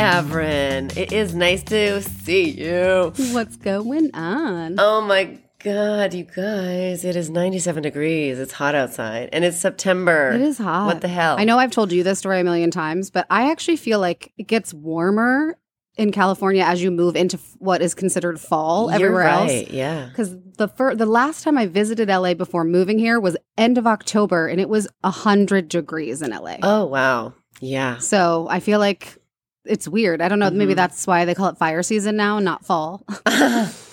Avrin. It is nice to see you. What's going on? Oh my God, you guys. It is 97 degrees. It's hot outside. And it's September. It is hot. What the hell? I know I've told you this story a million times, but I actually feel like it gets warmer in California as you move into what is considered fall You're everywhere right, else. Yeah. Because the fir- the last time I visited LA before moving here was end of October, and it was hundred degrees in LA. Oh, wow. Yeah. So I feel like it's weird. I don't know. Maybe Mhm. that's why they call it fire season now, not fall.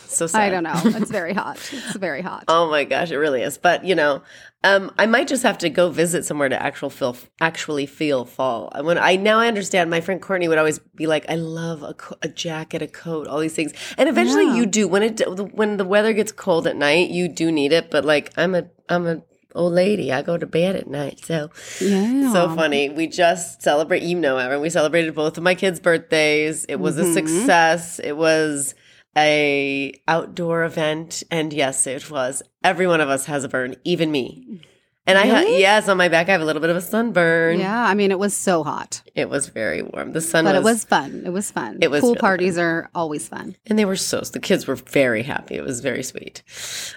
so sad. I don't know. It's very hot. It's very hot. Oh my gosh, it really is. But you know, um, I might just have to go visit somewhere to actual feel actually feel fall. When I now I understand, my friend Courtney would always be like, "I love a, co- a jacket, a coat, all these things," and eventually Yeah. you do. When it when the weather gets cold at night, you do need it. But like, I'm a I'm a old lady. I go to bed at night, so yeah. so funny. We just celebrate, you know, Erin. We celebrated both of my kids' birthdays. It was Mm-hmm. a success. It was a outdoor event, and yes, it was. Every one of us has a burn, even me. And I, ha- yes, on my back, I have a little bit of a sunburn. Yeah, I mean, it was so hot, It was very warm. The sun but was, it was fun. It was fun. It was Pool really parties are always fun. and they were so. The kids were very happy. It was very sweet.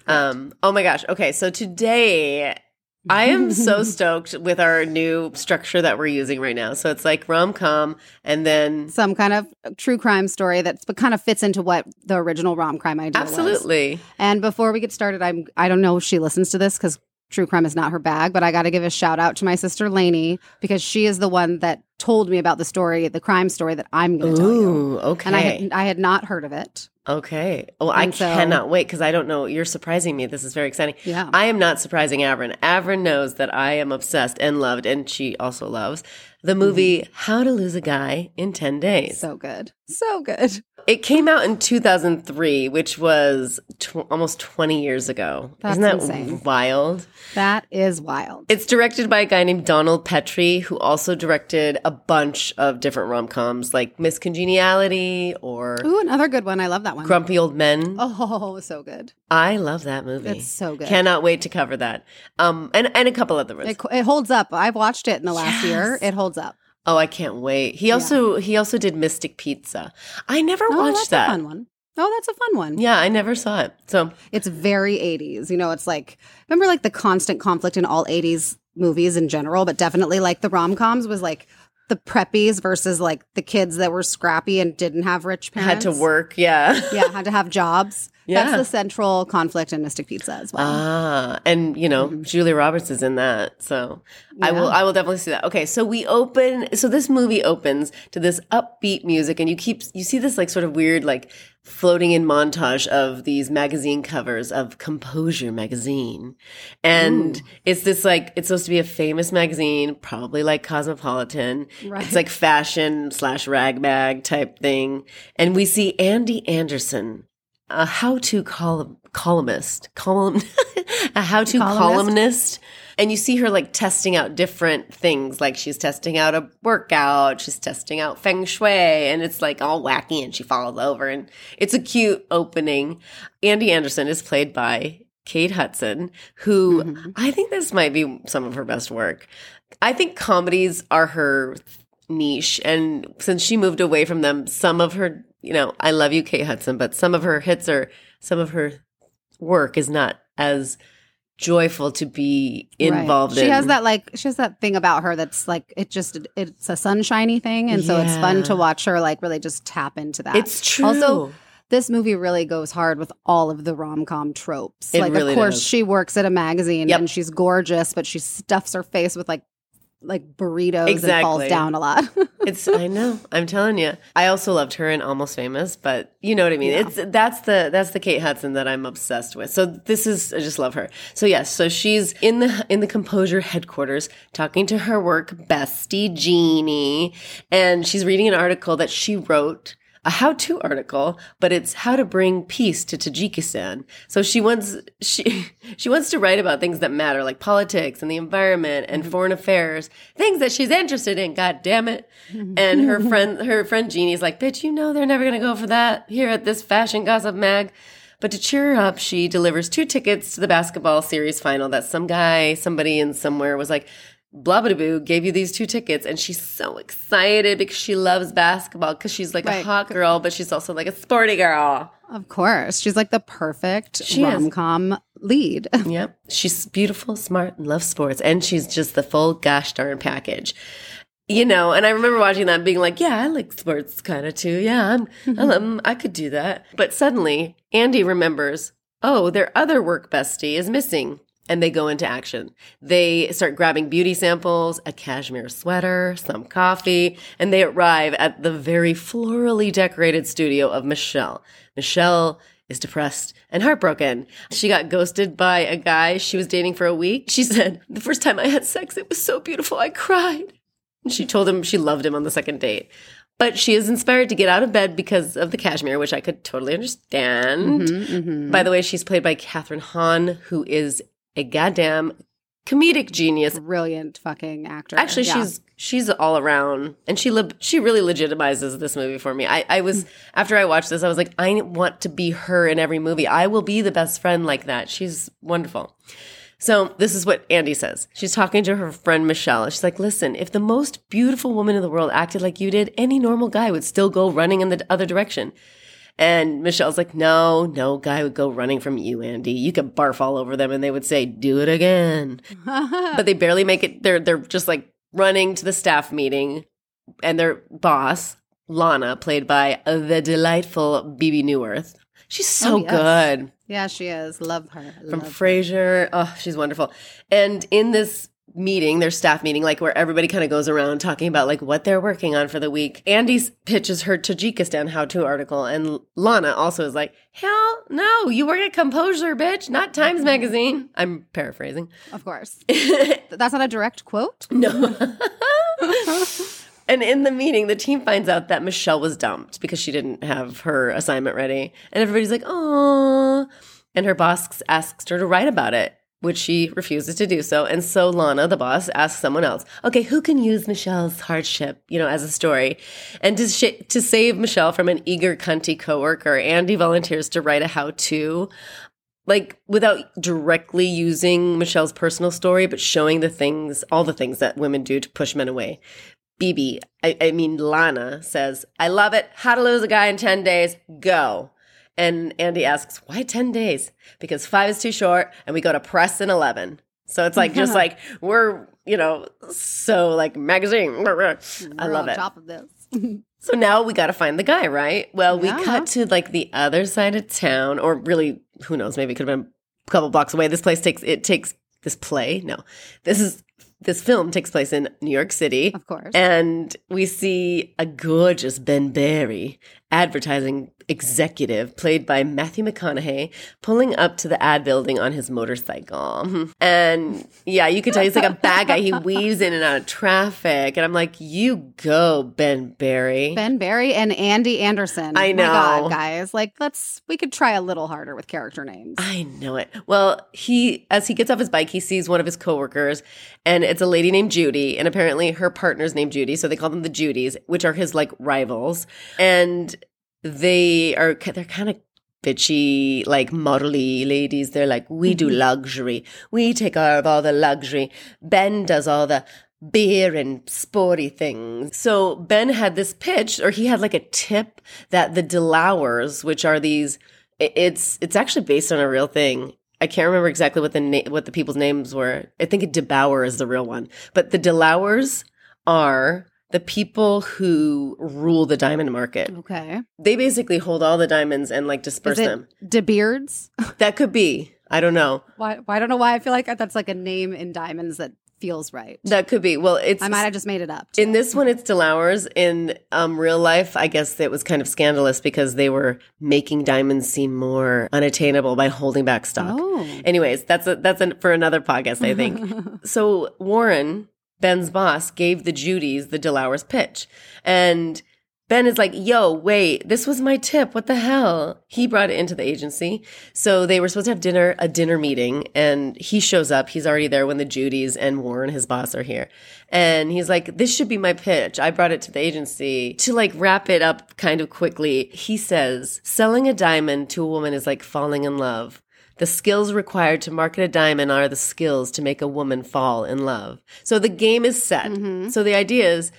Um. Oh my gosh. Okay. So today. I am so stoked with our new structure that we're using right now. So it's like rom com and then Some kind of true crime story that kind of fits into what the original rom crime idea was. absolutely. And before we get started, I'm I don't know if she listens to this because true crime is not her bag, but I got to give a shout out to my sister Lainey because she is the one that told me about the story, the crime story that I'm going to tell you. Okay. And I had, I had not heard of it. okay. Oh, I so- cannot wait because I don't know. You're surprising me. This is very exciting. Yeah. I am not surprising Avrin. Avrin knows that I am obsessed and loved, and she also loves the movie mm-hmm. How to Lose a Guy in 10 Days. So good. So good. It came out in 2003, which was tw- almost 20 years ago. That's Isn't that insane. wild? That is wild. It's directed by a guy named Donald Petrie, who also directed a bunch of different rom coms like Miss Congeniality or Ooh, another good one. I love that one. Grumpy Old Men. Oh, so good. I love that movie. It's so good. Cannot wait to cover that. Um, and and a couple other ones. It, it holds up. I've watched it in the last year. It holds up. Oh, I can't wait. He also he also did Mystic Pizza. I never Oh, watched that's that. a fun one. Oh, that's a fun one. Yeah, I never saw it. So It's very 80s. You know, it's like, remember like the constant conflict in all 80s movies in general, but definitely like the rom coms was like the preppies versus like the kids that were scrappy and didn't have rich parents. had to work. Yeah. Yeah, had to have jobs. Yeah. That's the central conflict in Mystic Pizza as well. Ah, and you know, Julia Roberts is in that. So I will Mm-hmm. I will definitely see that. Okay, so we open so this movie opens to this upbeat music and you keep you see this like sort of weird like floating in montage of these magazine covers of Composure magazine. And it's this like it's supposed to be a famous magazine, probably like Cosmopolitan. Right. It's like fashion slash rag bag type thing. And we see Andy Anderson a how-to column columnist column a how-to Columnist? columnist and you see her like testing out different things like she's testing out a workout she's testing out feng shui and it's like all wacky and she falls over and it's a cute opening andy anderson is played by kate hudson who Mm-hmm. i think this might be some of her best work i think comedies are her niche. And since she moved away from them, some of her, you know, I love you, Kate Hudson, but some of her hits are, some of her work is not as joyful to be involved Right. in. She has that like she has that thing about her that's like it just it's a sunshiny thing, and so it's fun to watch her like really just tap into that. It's true. Also, this movie really goes hard with all of the rom com tropes. It like, really of course, does. she works at a magazine Yep. and she's gorgeous, but she stuffs her face with like like burritos and falls down a lot. It's I know. I'm telling you. I also loved her in Almost Famous, but you know what I mean. It's that's the that's the Kate Hudson that I'm obsessed with. So this is I just love her. So yes, so she's in the in the composure headquarters talking to her work bestie Jeannie, and she's reading an article that she wrote. A how-to article, but it's how to bring peace to Tajikistan. So she wants she she wants to write about things that matter, like politics and the environment and mm-hmm. foreign affairs, things that she's interested in. God damn it! And her mm-hmm. friend, her friend Jeannie's like, "Bitch, you know they're never gonna go for that here at this fashion gossip mag." But to cheer her up, she delivers two tickets to the basketball series final. That some guy, somebody in somewhere was like, "Blah blah boo," gave you these two tickets, and she's so excited because she loves basketball because she's like a Right. hot girl, but she's also like a sporty girl. of course, she's like the perfect She rom com lead. Yep. She's beautiful, smart, and loves sports. And she's just the full gosh darn package. You know, and I remember watching that being like, yeah, I like sports kind of too. Yeah, I'm, mm-hmm. I, love- I could do that. But suddenly, Andy remembers, oh, their other work bestie is missing. And they go into action. They start grabbing beauty samples, a cashmere sweater, some coffee, and they arrive at the very florally decorated studio of Michelle. Michelle is depressed and heartbroken. She got ghosted by a guy she was dating for a week. She said, The first time I had sex, it was so beautiful, I cried. And She told him she loved him on the second date. But she is inspired to get out of bed because of the cashmere, which I could totally understand. Mm-hmm, By the way, she's played by Kathryn Hahn, who is a goddamn comedic genius. Brilliant fucking actor. Actually, Yeah. she's she's all around, and she she really legitimizes this movie for me. I, I was mm. after I watched this, I was like, I want to be her in every movie. I will be the best friend like that. She's wonderful. So this is what Andy says. She's talking to her friend Michelle. She's like, "Listen, if the most beautiful woman in the world acted like you did, any normal guy would still go running in the other direction." And Michelle's like, "No, no guy would go running from you, Andy. You could barf all over them, and they would say, do it again.'" but they barely make it. They're they're just like running to the staff meeting, and their boss Lana, played by the delightful Bebe Neuwirth. She's so Oh, yes. good yeah, she is. Love her. from Love her. Frasier. Oh, she's wonderful. And in this meeting, their staff meeting, like where everybody kind of goes around talking about like what they're working on for the week. Andy pitches her Tajikistan how-to article, and Lana also is like, "Hell no, you work at Composure, bitch, not Times mm-hmm. Magazine." I'm paraphrasing. Of course. That's not a direct quote. No. and in the meeting, the team finds out that Michelle was dumped because she didn't have her assignment ready. And everybody's like, oh. And her boss asks her to write about it, which she refuses to do so. And so Lana, the boss, asks someone else, okay, who can use Michelle's hardship, you know, as a story? And to, sh- to save Michelle from an eager, cunty coworker, Andy volunteers to write a how to like without directly using Michelle's personal story, but showing the things, all the things that women do to push men away. Bebe, I, I mean, Lana says, I love it. How to lose a guy in 10 days. Go. And Andy asks, why 10 days? Because five is too short and we go to press in 11. So it's like, just like, we're, you know, so like magazine. I We're love on it. Top of this. So now we got to find the guy, right? Well, we Yeah. cut to like the other side of town, or really, who knows? Maybe it could have been a couple blocks away. This place takes it takes this play. No, this is this film takes place in New York City, Of course. and we see a gorgeous Ben Barry advertising executive played by Matthew McConaughey pulling up to the ad building on his motorcycle. And yeah, you could tell he's like a bad guy. He weaves in and out of traffic. And I'm like, you go, Ben Barry. Ben Barry and Andy Anderson. I My know. God, guys. Like, let's, we could try a little harder with character names. I know it. Well, he as he gets off his bike, he sees one of his coworkers, and it's a lady named Judy, and apparently her partner's named Judy, so they call them the Judys, which are his like rivals, and they are they're kind of bitchy, like modelly ladies. They're like, we do mm-hmm. luxury, we take care of all the luxury. Ben does all the beer and sporty things. So Ben had this pitch, or he had like a tip that the DeLauers, which are these, it's it's actually based on a real thing. I can't remember exactly what the na- what the people's names were. I think a DeBauer is the real one, but the DeLauers are the people who rule the diamond market. Okay. They basically hold all the diamonds and like disperse Is it them. De Beards? That could be. I don't know. Why, why? I don't know why I feel like that's like a name in diamonds that feels right. That could be. Well, it's I might have just made it up. too. In this one, it's DeLauers. In um, real life, I guess it was kind of scandalous because they were making diamonds seem more unattainable by holding back stock. Oh. Anyways, that's a, that's a, for another podcast, I think. so Warren, Ben's boss, gave the Judys the DeLauers pitch, and Ben is like, "Yo, wait, this was my tip. What the hell?" He brought it into the agency, so they were supposed to have dinner, a dinner meeting, and he shows up. He's already there when the Judys and Warren, his boss, are here, and he's like, "This should be my pitch. I brought it to the agency to like wrap it up kind of quickly." He says, "Selling a diamond to a woman is like falling in love." The skills required to market a diamond are the skills to make a woman fall in love. So the game is set. Mm-hmm. So the idea is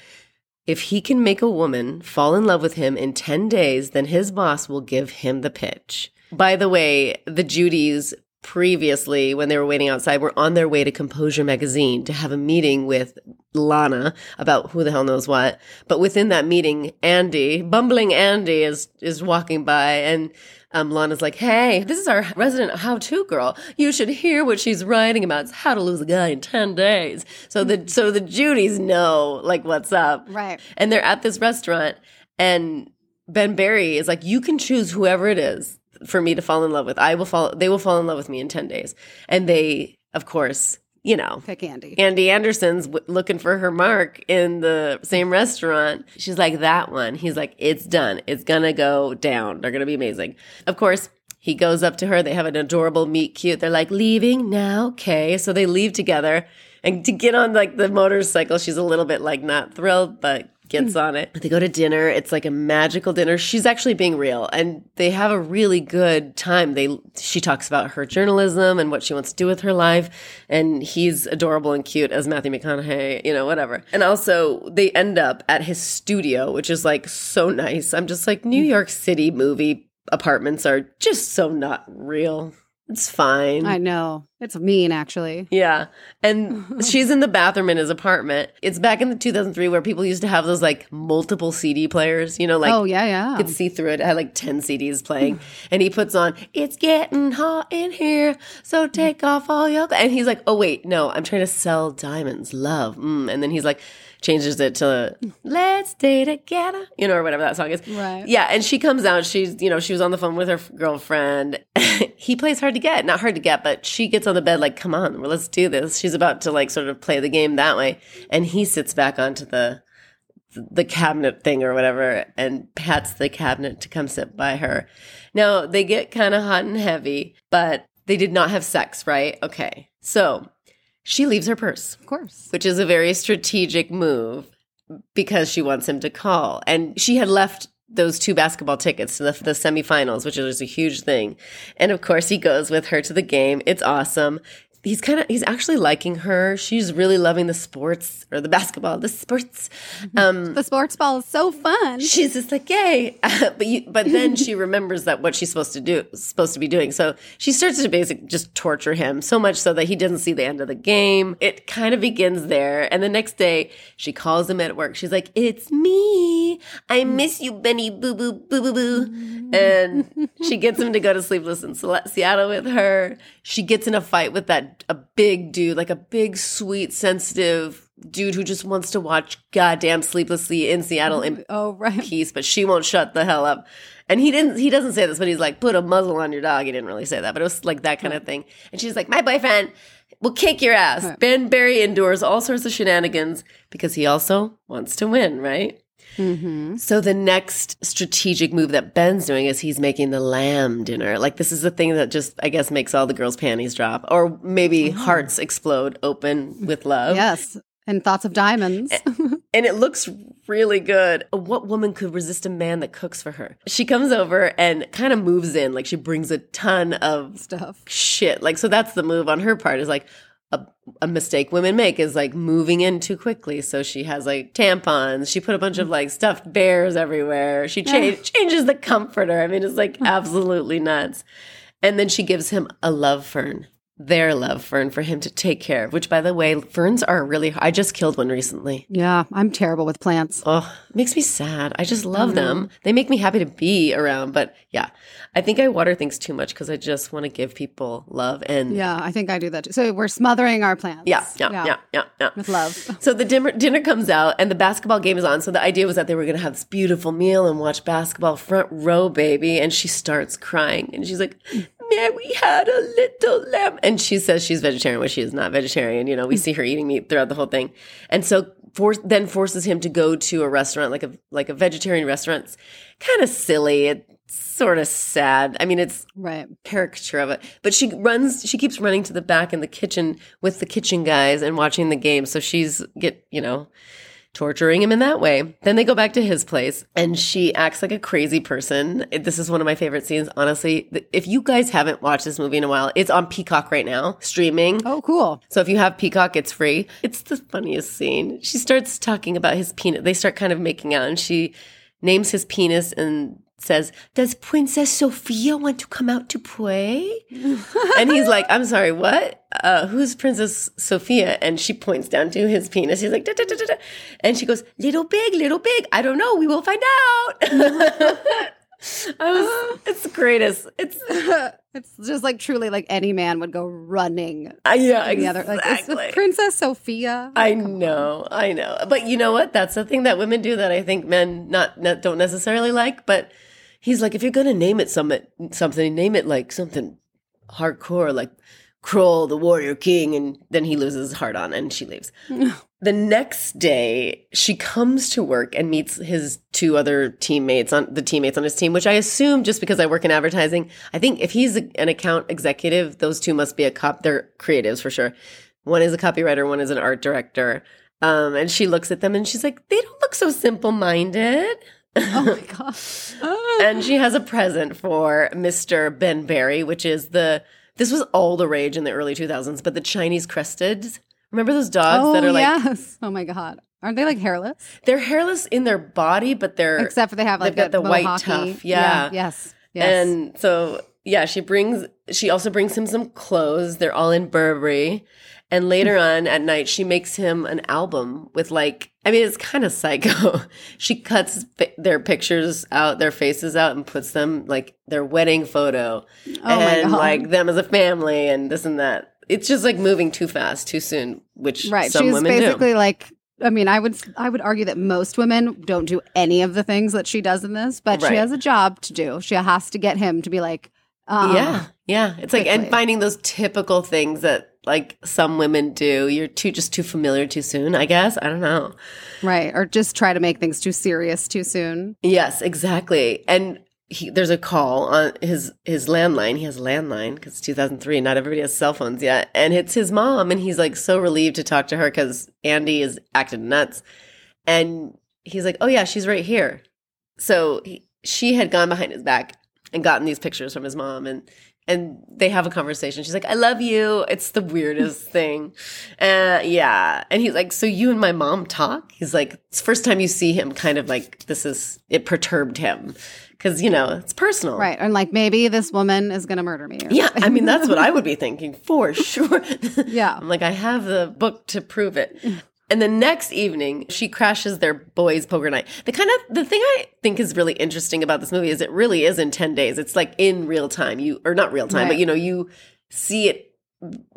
if he can make a woman fall in love with him in 10 days, then his boss will give him the pitch. By the way, the Judys previously, when they were waiting outside, were on their way to Composure magazine to have a meeting with Lana about who the hell knows what. But within that meeting, Andy, bumbling Andy, is is walking by and um, Lana's like, hey, this is our resident how-to girl. You should hear what she's writing about. It's how to lose a guy in 10 days. So the, so the Judys know like what's up. Right. And they're at this restaurant and Ben Barry is like, you can choose whoever it is for me to fall in love with. I will fall, they will fall in love with me in 10 days. And they, of course, you know, Pick Andy. Andy Anderson's w- looking for her mark in the same restaurant. She's like, that one. He's like, it's done. It's gonna go down. They're gonna be amazing. Of course, he goes up to her. They have an adorable meet cute. They're like, leaving now? Okay. So they leave together. And to get on like the motorcycle, she's a little bit like not thrilled, but gets on it. They go to dinner. It's like a magical dinner. She's actually being real and they have a really good time. They she talks about her journalism and what she wants to do with her life and he's adorable and cute as Matthew McConaughey, you know, whatever. And also they end up at his studio, which is like so nice. I'm just like New York City movie apartments are just so not real. It's fine. I know. It's mean, actually. Yeah. And she's in the bathroom in his apartment. It's back in the 2003 where people used to have those like multiple CD players, you know, like oh, yeah, yeah. you could see through it. I had like 10 CDs playing. and he puts on, It's getting hot in here. So take off all your. cl-" And he's like, Oh, wait, no, I'm trying to sell diamonds, love. Mm. And then he's like, changes it to Let's stay together, you know, or whatever that song is. Right. Yeah. And she comes out. She's, you know, she was on the phone with her f- girlfriend. he plays hard to get, not hard to get, but she gets on the bed like, Come on, well, let's do this. She's about to like sort of play the game that way. And he sits back onto the, the cabinet thing or whatever and pats the cabinet to come sit by her. Now, they get kind of hot and heavy, but they did not have sex, right? Okay. So she leaves her purse, Of course. which is a very strategic move because she wants him to call. And she had left those two basketball tickets to the, the semifinals, which is a huge thing. And of course, he goes with her to the game. It's awesome. He's kind of, he's actually liking her. She's really loving the sports or the basketball, the sports. Mm-hmm. Um, The sports ball is so fun. she's just like yay. But you but then she remembers that what she's supposed to do supposed to be doing. So she starts to basically just torture him so much so that he doesn't see the end of the game. It kind of begins there. And the next day she calls him at work. She's like it's me. I mm. miss you benny. Boo boo boo boo boo. Mm. And she gets him to go to sleepless in seattle with her. She gets in a fight with that a big dude like a big sweet sensitive dude who just wants to watch goddamn sleeplessly in seattle in Oh, right. peace, but she won't shut the hell up. And he didn't he doesn't say this, but he's like, put a muzzle on your dog. He didn't really say that, but it was like that kind of thing. And she's like, My boyfriend will kick your ass. Ben Barry endures all sorts of shenanigans because he also wants to win, right? Mm-hmm. So the next strategic move that Ben's doing is he's making the lamb dinner. Like this is the thing that just I guess makes all the girls' panties drop, or maybe hearts explode open with love. Yes. And thoughts of diamonds. and it looks really good. What woman could resist a man that cooks for her? She comes over and kind of moves in, like she brings a ton of Stuff. shit. Like, so that's the move on her part is like, a, a mistake women make is like moving in too quickly. So she has like tampons. She put a bunch of mm. like stuffed bears everywhere. She cha- changes the comforter. I mean, it's like mm. absolutely nuts. And then she gives him a love fern, their love fern for him to take care of, which by the way, ferns are really, I just killed one recently. Yeah, I'm terrible with plants. Oh, makes me sad. I just love them. Mm-hmm. They make me happy to be around. But yeah, I think I water things too much because I just want to give people love and Yeah, I think I do that too. So we're smothering our plants. yeah, yeah, yeah, yeah, yeah. With love. So the dinner dinner comes out and the basketball game is on. So the idea was that they were going to have this beautiful meal and watch basketball front row, baby. And she starts crying and she's like, "Man, we had a little lamb." And she says she's vegetarian, which she is not vegetarian. You know, we mm. see her eating meat throughout the whole thing. And so for, then forces him to go to a restaurant like a like a vegetarian restaurant. It's kind of silly. It's sort of sad. I mean, it's Right. caricature of it. But she runs, she keeps running to the back in the kitchen with the kitchen guys and watching the game. So she's get, you know, torturing him in that way. Then they go back to his place and she acts like a crazy person. This is one of my favorite scenes, honestly. If you guys haven't watched this movie in a while, it's on Peacock right now, streaming. Oh, cool. So if you have Peacock, it's free. It's the funniest scene. She starts talking about his penis. They start kind of making out and she names his penis and says, Does Princess Sophia want to come out to play? and he's like, I'm sorry, what? Uh, who's Princess Sophia? And she points down to his penis. He's like, da, da, da, da, and she goes, Little big, little big. I don't know. We will find out. I was, it's the greatest. It's, It's just like truly like any man would go running. uh, yeah, The other, like exactly. Princess Sophia. I know, I know. But you know what? That's the thing that women do that I think men not, not don't necessarily like. But he's like, if you're gonna name it something, something, name it like something hardcore, like Krull, the Warrior King, and then he loses his heart on, and she leaves. the next day, she comes to work and meets his two other teammates on the teammates on his team, which I assume just because I work in advertising, I think if he's a- an account executive, those two must be a cop. They're creatives for sure. One is a copywriter, one is an art director. Um, and she looks at them and she's like, they don't look so simple minded. Oh my gosh. and she has a present for Mr. Ben Barry, which is the this was all the rage in the early 2000s, but the Chinese crested. Remember those dogs oh that are like yes. Oh my god. Aren't they like hairless? they're hairless in their body, but they're Except for they have like they've got the white tuff. Yeah. Yes. Yes. And so yeah, she brings she also brings him some clothes. They're all in Burberry. And later on at night, she makes him an album with like, I mean, it's kind of psycho. she cuts fi- their pictures out, their faces out, and puts them like their wedding photo my and God. like them as a family and this and that. It's just like moving too fast, too soon, which right. some She's women basically do. like I mean, I would I would argue that most women don't do any of the things that she does in this, but Right. she has a job to do. She has to get him to be like, uh, yeah, yeah. It's like and finding those typical things that like some women do. You're too just too familiar too soon. I guess I don't know. right, or just try to make things too serious too soon. Yes, exactly. And he, there's a call on his his landline. He has a landline because it's 2003. Not everybody has cell phones yet, and it's his mom. And he's like so relieved to talk to her because Andy is acting nuts. And he's like, "Oh yeah, she's right here." So he, she had gone behind his back and gotten these pictures from his mom, and and they have a conversation. She's like, "I love you." It's the weirdest thing. Uh, yeah, and he's like, "So you and my mom talk?" He's like, "It's the first time you see him." Kind of like this is it perturbed him because you know it's personal, Right, and like maybe this woman is going to murder me. Yeah. I mean that's what I would be thinking for sure. Yeah. I'm like I have the book to prove it. And the next evening, she crashes their boys' poker night. The kind of the thing I think is really interesting about this movie is it really is in ten days. It's like in real time. You or not real time, but you know you see it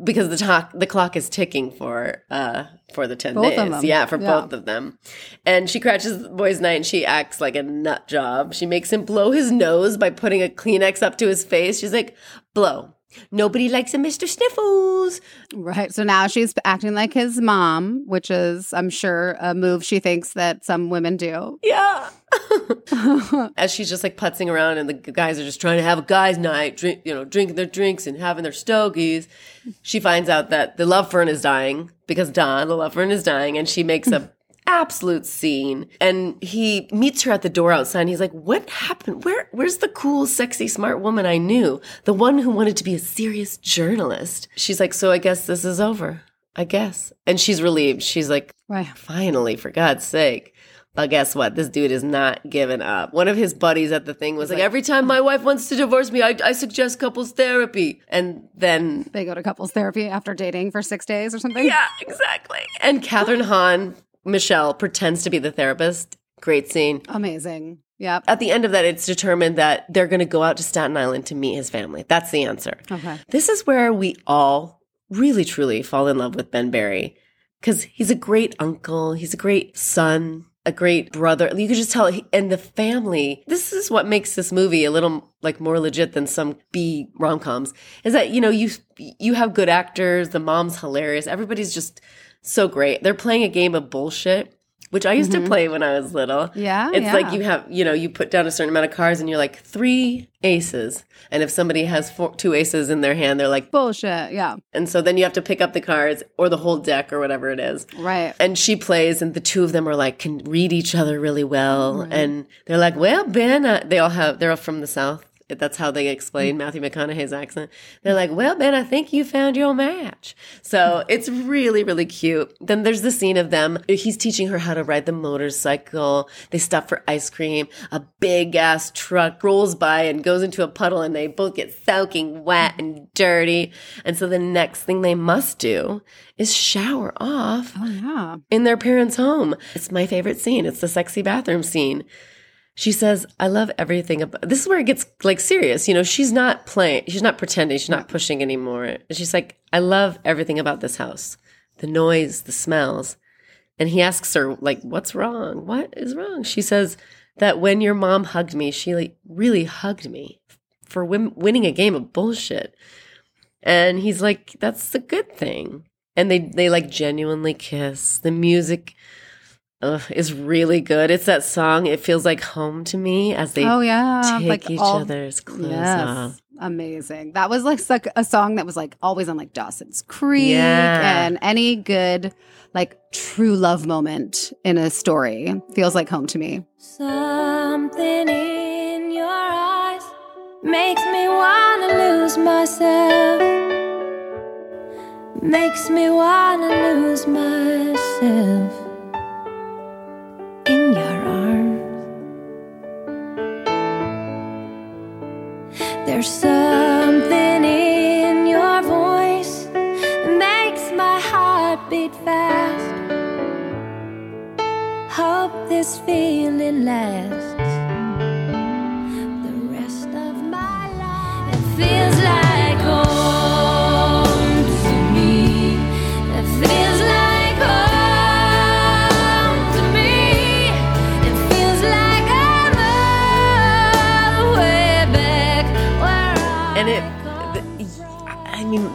because the talk the clock is ticking for uh for the 10 Both of days them. yeah for Yeah. both of them and she crashes the boys night and she acts like a nut job she makes him blow his nose by putting a kleenex up to his face she's like blow nobody likes a mr sniffles Right. So now she's acting like his mom, which is, I'm sure, a move she thinks that some women do. yeah as she's just like putzing around and the guys are just trying to have a guys night drink you know drinking their drinks and having their stogies she finds out that the love fern is dying because Don, the love fern is dying and she makes a absolute scene and he meets her at the door outside and he's like what happened where where's the cool sexy smart woman i knew the one who wanted to be a serious journalist she's like so i guess this is over I guess. And she's relieved. She's like, Right. finally, for God's sake. But guess what? This dude is not giving up. One of his buddies at the thing was like, every time my wife wants to divorce me, I, I suggest couples therapy. And then, They go to couples therapy after dating for six days or something. yeah, exactly. And Kathryn Hahn, Michelle, pretends to be the therapist. Great scene. Amazing. Yeah. At the end of that, it's determined that they're going to go out to Staten Island to meet his family. That's the answer. Okay. This is where we all really truly fall in love with Ben Barry because he's a great uncle, he's a great son, a great brother. You could just tell, and the family. This is what makes this movie a little like more legit than some B rom coms. Is that you know you you have good actors, the mom's hilarious, everybody's just so great. They're playing a game of bullshit. Which I used to play when I was little. Yeah, It's yeah. like you have, you know, you put down a certain amount of cards and you're like, three aces. And if somebody has four, two aces in their hand, they're like, Bullshit. Yeah. and so then you have to pick up the cards or the whole deck or whatever it is. Right. And she plays, and the two of them are like, can read each other really well. And they're like, well, Ben, uh, they all have, they're all from the South. That's how they explain mm. Matthew McConaughey's accent. They're like, well, Ben, I think you found your match. So it's really, really cute. Then there's the scene of them. He's teaching her how to ride the motorcycle. They stop for ice cream. A big ass truck rolls by and goes into a puddle and they both get soaking wet and dirty. And so the next thing they must do is shower off Oh yeah. in their parents' home. It's my favorite scene. It's the sexy bathroom scene. She says, I love everything about this is where it gets like serious. You know, she's not playing, she's not pretending, she's not pushing anymore. And she's like, I love everything about this house. The noise, the smells. And he asks her, like, what's wrong? What is wrong? She says that when your mom hugged me, she like really hugged me for win- winning a game of bullshit. And he's like, that's a good thing. And they they like genuinely kiss. The music ugh, is really good. It's that song. It feels like home to me as they oh yeah. take like each all- other's clothes Yes. off. Amazing. That was like such a song that was like always on like Dawson's Creek Yeah. and any good like true love moment in a story feels like home to me. Something in your eyes makes me wanna lose myself. Makes me wanna lose myself There's something in your voice that makes my heart beat fast. Hope this feeling lasts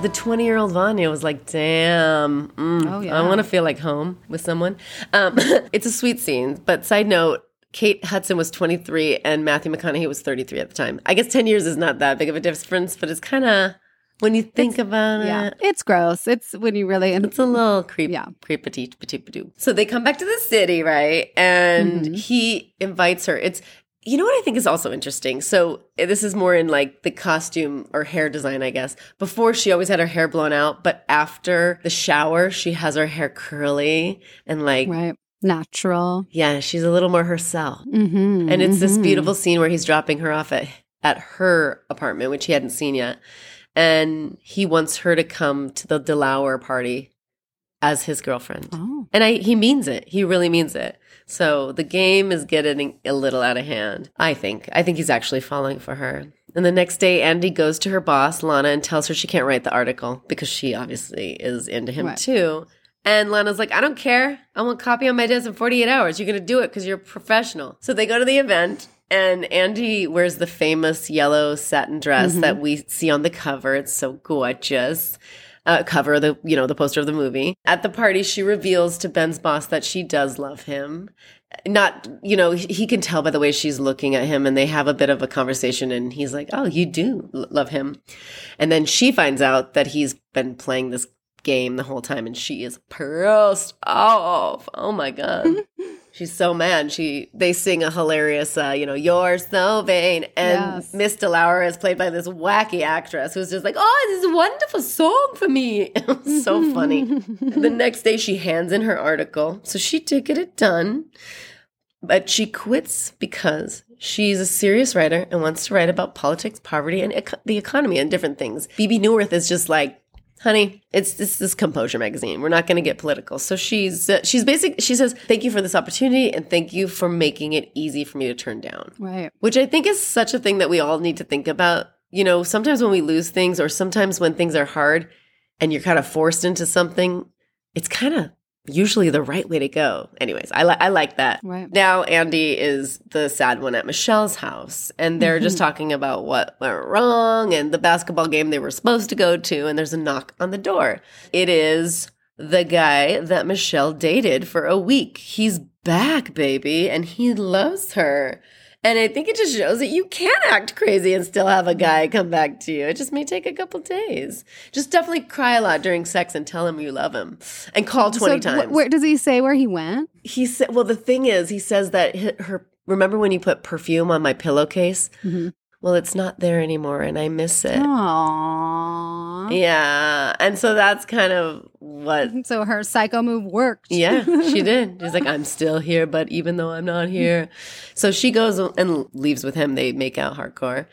the 20 year old Vanya was like, damn, mm, Oh, I want to feel like home with someone. Um, it's a sweet scene. But side note, Kate Hudson was 23 and Matthew McConaughey was 33 at the time. I guess 10 years is not that big of a difference, but it's kind of, when you think about Yeah. it, It's gross. It's when you really it's a little creep, Yeah. creepity patoo So they come back to the city, right? And Mhm. he invites her. It's you know what I think is also interesting. So eh, this is more in like the costume or hair design, I guess. Before she always had her hair blown out, but after the shower, she has her hair curly and like right. Natural. yeah, she's a little more herself. Mm-hmm. And it's this beautiful scene where he's dropping her off at at her apartment, which he hadn't seen yet. And he wants her to come to the DeLauer party as his girlfriend. Oh. And I he means it. He really means it. So the game is getting a little out of hand. I think. I think he's actually falling for her. And the next day Andy goes to her boss, Lana, and tells her she can't write the article because she obviously is into him Right. too. And Lana's like, I don't care. I want copy on my desk in 48 hours. You're going to do it because you're professional. So they go to the event, and Andy wears the famous yellow satin dress mm-hmm. that we see on the cover. It's so gorgeous. Uh, cover the you know the poster of the movie. At the party, she reveals to Ben's boss that she does love him. Not you know he can tell by the way she's looking at him, and they have a bit of a conversation. And he's like, "Oh, you do love him," and then she finds out that he's been playing this game the whole time, and she is pissed off. Oh my god. She's so mad. She they sing a hilarious, uh, you know, "You're so vain," and Yes. Miss DeLauer is played by this wacky actress who's just like, "Oh, this is a wonderful song for me." It was so funny. the next day, she hands in her article, so she did get it done, but she quits because she's a serious writer and wants to write about politics, poverty, and the economy and different things. Phoebe Neuwirth is just like, honey, it's this this Composure magazine. We're not going to get political. So she's uh, she's basic. She says, thank you for this opportunity and thank you for making it easy for me to turn down Right. which I think is such a thing that we all need to think about. You know, sometimes when we lose things, or sometimes when things are hard and you're kind of forced into something, it's kind of usually the right way to go. Anyways, I, li- I like that. Right. Now, Andy is the sad one at Michelle's house, and they're just mm-hmm. talking about what went wrong and the basketball game they were supposed to go to, and there's a knock on the door. It is the guy that Michelle dated for a week. He's back, baby, and he loves her. And I think it just shows that you can act crazy and still have a guy come back to you. It just may take a couple days. Just definitely cry a lot during sex and tell him you love him. And call 20 so, wh- times. where does he say where he went? he said, well, the thing is, he says that her, remember when you put perfume on my pillowcase? Mhm. Well, it's not there anymore and I miss it. Aww. Uh-huh. Yeah. And so that's kind of what So her psycho move worked. yeah, she did. She's like, I'm still here, but even though I'm not here. So she goes and leaves with him. They make out hardcore.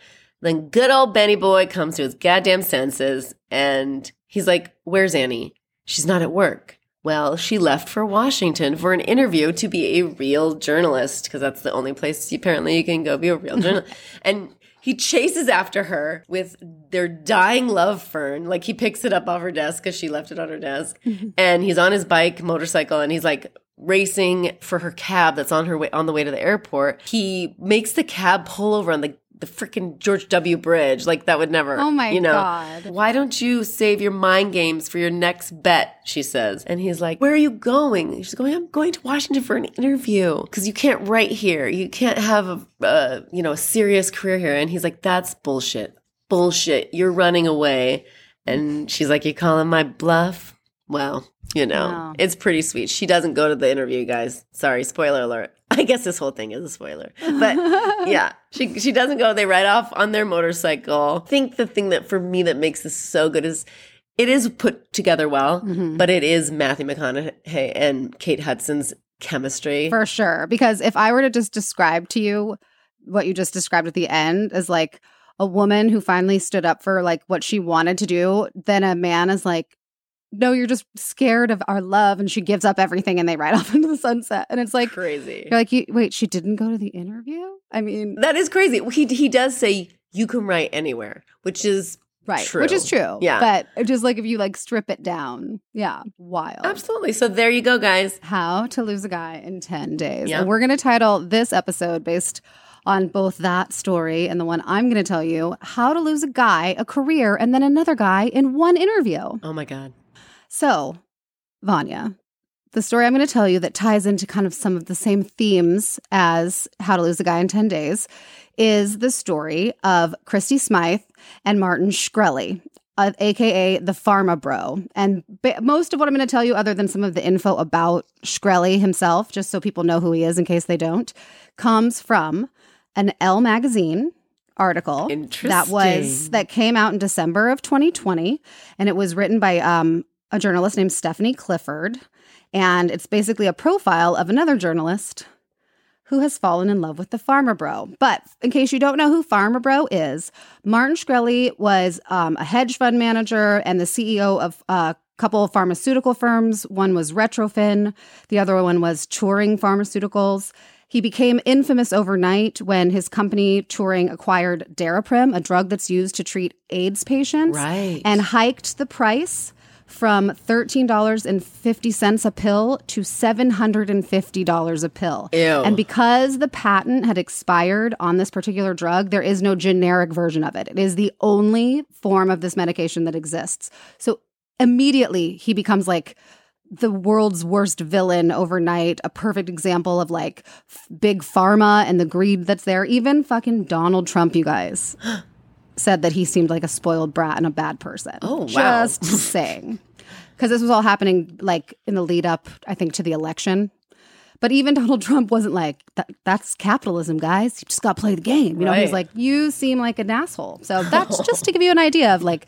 Then good old Benny boy comes to his goddamn senses and he's like, Where's Annie? She's not at work. Well, she left for Washington for an interview to be a real journalist because that's the only place apparently you can go be a real journalist. and he chases after her with their dying love fern. Like he picks it up off her desk because she left it on her desk. Mm-hmm. and he's on his bike, motorcycle, and he's like racing for her cab that's on her way on the way to the airport. He makes the cab pull over on the the freaking George W. Bridge. Like that would never. Oh my you know, God. Why don't you save your mind games for your next bet? She says. And he's like, Where are you going? She's going, I'm going to Washington for an interview because you can't write here. You can't have a, uh, you know, a serious career here. And he's like, That's bullshit. Bullshit. You're running away. And she's like, You calling my bluff? Well, you know, Wow. it's pretty sweet. She doesn't go to the interview, guys. Sorry, spoiler alert. I guess this whole thing is a spoiler. But yeah, she she doesn't go. They ride off on their motorcycle. I think the thing that for me that makes this so good is it is put together well, Mm-hmm. but it is Matthew McConaughey and Kate Hudson's chemistry. For sure. Because if I were to just describe to you what you just described at the end as like a woman who finally stood up for like what she wanted to do, then a man is like, no, you're just scared of our love. And she gives up everything and they ride off into the sunset. And it's like, crazy. you're like, you, wait, she didn't go to the interview? I mean, That is crazy. He he does say you can write anywhere, which is right. true. Which is true. Yeah. But just like if you like strip it down, yeah, wild. absolutely. So there you go, guys. How to Lose a Guy in 10 Days. Yeah. And we're going to title this episode based on both that story and the one I'm going to tell you How to Lose a Guy, a Career, and then another guy in one interview. Oh my god. So, Vanya, the story I'm going to tell you that ties into kind of some of the same themes as How to Lose a Guy in 10 Days is the story of Christie Smythe and Martin Shkreli. Uh, AKA the Pharma Bro. And ba- most of what I'm going to tell you, other than some of the info about Shkreli himself, just so people know who he is in case they don't, comes from an Elle magazine article that was that came out in December of 2020 and it was written by um, a journalist named Stephanie Clifford and it's basically a profile of another journalist who has fallen in love with the Pharma Bro. But in case you don't know who Pharma Bro is, Martin Shkreli was um, a hedge fund manager and the CEO of a couple of pharmaceutical firms. One was Retrophin, the other one was Turing Pharmaceuticals. He became infamous overnight when his company Turing acquired Daraprim, a drug that's used to treat AIDS patients, Right. and hiked the price from $13.50 a pill to $750 a pill. Ew. And because the patent had expired on this particular drug, there is no generic version of it. It is the only form of this medication that exists. So immediately he becomes like the world's worst villain overnight, a perfect example of like f- big pharma and the greed that's there. Even fucking Donald Trump, you guys, said that he seemed like a spoiled brat and a bad person. Oh, wow. Just saying. because this was all happening like in the lead up, I think, to the election. But even Donald Trump wasn't like, that, that's capitalism, guys. You just got to play the game. You know, he's like, you seem like an asshole. So that's just to give you an idea of like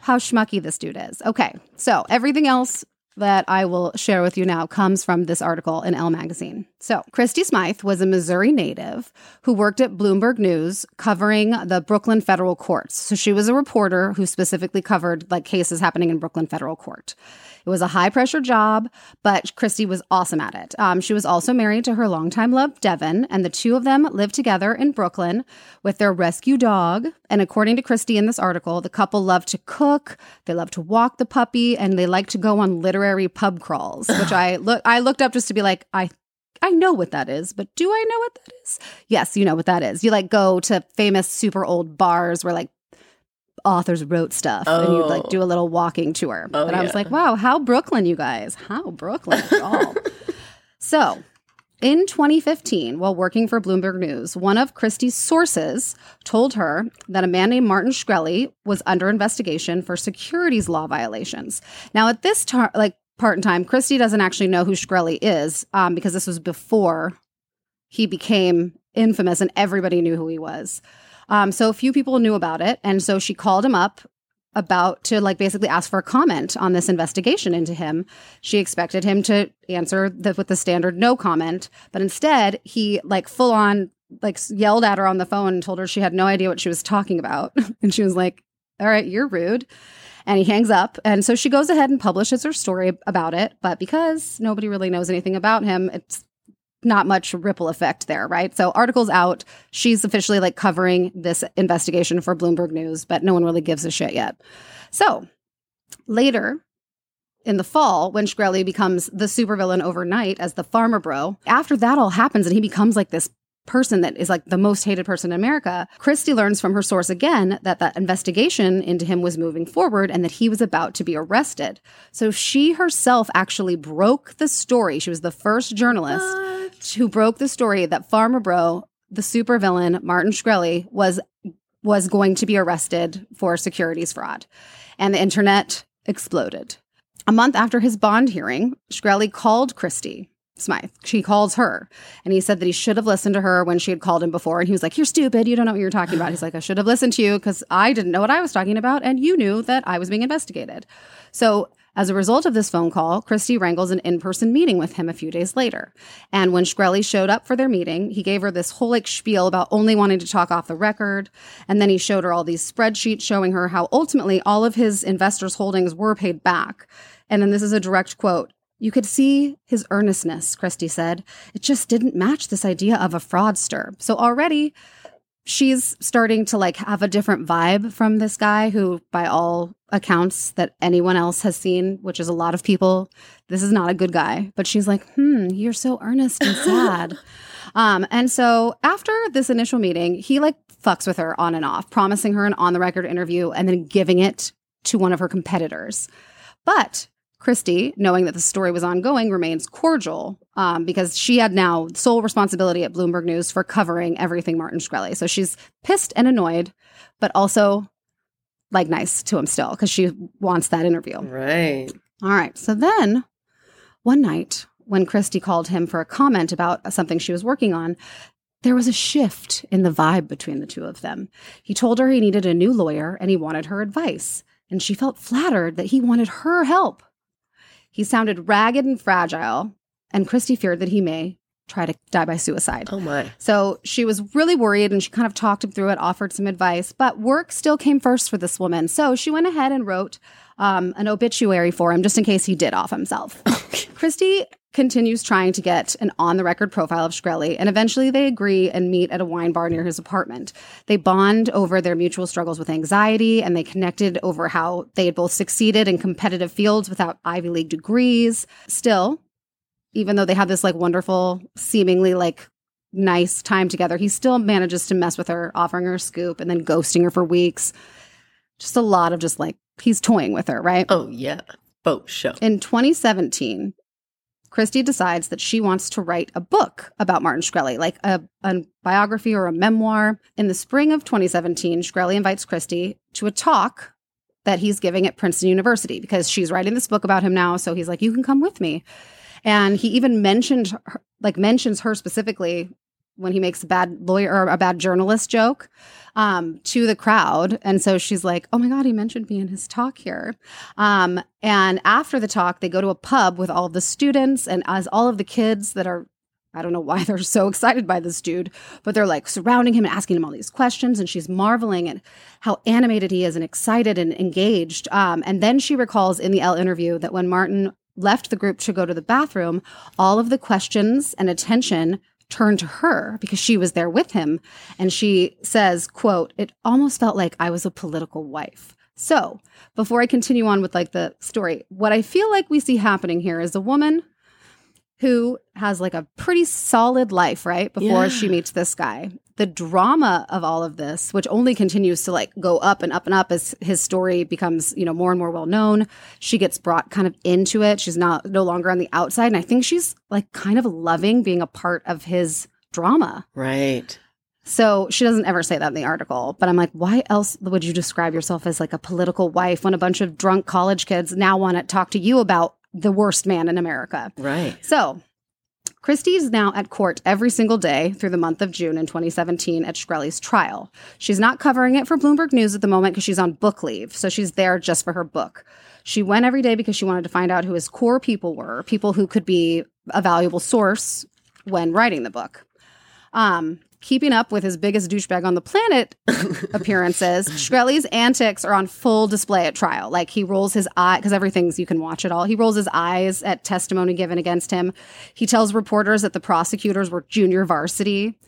how schmucky this dude is. Okay. So everything else that I will share with you now comes from this article in Elle magazine. So, Christie Smythe was a Missouri native who worked at Bloomberg News covering the Brooklyn federal courts. So, she was a reporter who specifically covered like cases happening in Brooklyn federal court. It was a high pressure job, but Christie was awesome at it. Um, she was also married to her longtime love, Devin, and the two of them lived together in Brooklyn with their rescue dog. And according to Christie in this article, the couple loved to cook, they loved to walk the puppy, and they like to go on literary pub crawls, which I look I looked up just to be like, I I know what that is, but do I know what that is? Yes, you know what that is. You like go to famous super old bars where like authors wrote stuff and you'd like Oh. do a oh. little walking tour. Oh, and I was yeah. like, wow, how Brooklyn, you guys. How Brooklyn, at all. so in 2015, while working for Bloomberg News, one of Christie's sources told her that a man named Martin Shkreli was under investigation for securities law violations. Now, at this tar- like part in time, Christie doesn't actually know who Shkreli is um, because this was before he became infamous and everybody knew who he was. Um, so a few people knew about it, and so she called him up about to like basically ask for a comment on this investigation into him. She expected him to answer the, with the standard no comment, but instead he like full on like yelled at her on the phone and told her she had no idea what she was talking about, and she was like, "All right, you're rude." And he hangs up. And so she goes ahead and publishes her story about it. But because nobody really knows anything about him, it's not much ripple effect there, right? So articles out. She's officially like covering this investigation for Bloomberg News, but no one really gives a shit yet. So later in the fall, when Shkreli becomes the supervillain overnight as the Pharma Bro, after that all happens and he becomes like this person that is like the most hated person in America, Christie learns from her source again that that investigation into him was moving forward and that he was about to be arrested. So she herself actually broke the story. She was the first journalist ah. Who broke the story that Pharma Bro, the supervillain Martin Shkreli, was was going to be arrested for securities fraud. And the internet exploded. A month after his bond hearing, Shkreli called Christie Smythe. She calls her. And he said that he should have listened to her when she had called him before. And he was like, You're stupid. You don't know what you're talking about. He's like, I should have listened to you because I didn't know what I was talking about. And you knew that I was being investigated. So, as a result of this phone call, Christie wrangles an in person meeting with him a few days later. And when Shkreli showed up for their meeting, he gave her this whole like spiel about only wanting to talk off the record. And then he showed her all these spreadsheets showing her how ultimately all of his investors' holdings were paid back. And then this is a direct quote. You could see his earnestness, Christie said. It just didn't match this idea of a fraudster. So already she's starting to like have a different vibe from this guy who by all accounts that anyone else has seen, which is a lot of people, this is not a good guy. But she's like, "Hmm, you're so earnest and sad." um and so after this initial meeting, he like fucks with her on and off, promising her an on the record interview and then giving it to one of her competitors. But Christie, knowing that the story was ongoing, remains cordial um, because she had now sole responsibility at Bloomberg News for covering everything Martin Shkreli. So she's pissed and annoyed, but also like nice to him still because she wants that interview. Right. All right. So then one night when Christie called him for a comment about something she was working on, there was a shift in the vibe between the two of them. He told her he needed a new lawyer and he wanted her advice, and she felt flattered that he wanted her help. He sounded ragged and fragile, and Christie feared that he may try to die by suicide. Oh my. So she was really worried and she kind of talked him through it, offered some advice, but work still came first for this woman. So she went ahead and wrote um, an obituary for him just in case he did off himself. Christie continues trying to get an on the record profile of Shkreli, and eventually they agree and meet at a wine bar near his apartment. They bond over their mutual struggles with anxiety, and they connected over how they had both succeeded in competitive fields without Ivy League degrees. Still, even though they have this like wonderful, seemingly like nice time together, he still manages to mess with her, offering her a scoop and then ghosting her for weeks. Just a lot of just like he's toying with her, right? Oh yeah. Boat show. In 2017, Christie decides that she wants to write a book about Martin Shkreli, like a, a biography or a memoir. In the spring of 2017, Shkreli invites Christie to a talk that he's giving at Princeton University because she's writing this book about him now. So he's like, you can come with me. And he even mentioned, her, like, mentions her specifically when he makes a bad lawyer or a bad journalist joke um, to the crowd. And so she's like, oh my God, he mentioned me in his talk here. Um, and after the talk, they go to a pub with all of the students and as all of the kids that are I don't know why they're so excited by this dude, but they're like surrounding him and asking him all these questions. And she's marveling at how animated he is and excited and engaged. Um, and then she recalls in the Elle interview that when Martin left the group to go to the bathroom, all of the questions and attention turned to her because she was there with him. And she says, quote, it almost felt like I was a political wife. So before I continue on with like the story, what I feel like we see happening here is a woman who has like a pretty solid life, right? Before Yeah. she meets this guy. The drama of all of this, which only continues to like go up and up and up as his story becomes, you know, more and more well known. She gets brought kind of into it. She's not no longer on the outside. And I think she's like kind of loving being a part of his drama. Right. So she doesn't ever say that in the article, but I'm like, why else would you describe yourself as like a political wife when a bunch of drunk college kids now want to talk to you about the worst man in America? Right. So, Christie is now at court every single day through the month of June in 2017 at Shkreli's trial. She's not covering it for Bloomberg News at the moment because she's on book leave, so she's there just for her book. She went every day because she wanted to find out who his core people were, people who could be a valuable source when writing the book. Um, keeping up with his biggest douchebag on the planet appearances, Shkreli's antics are on full display at trial. Like he rolls his eye because everything's you can watch it all. He rolls his eyes at testimony given against him. He tells reporters that the prosecutors were junior varsity.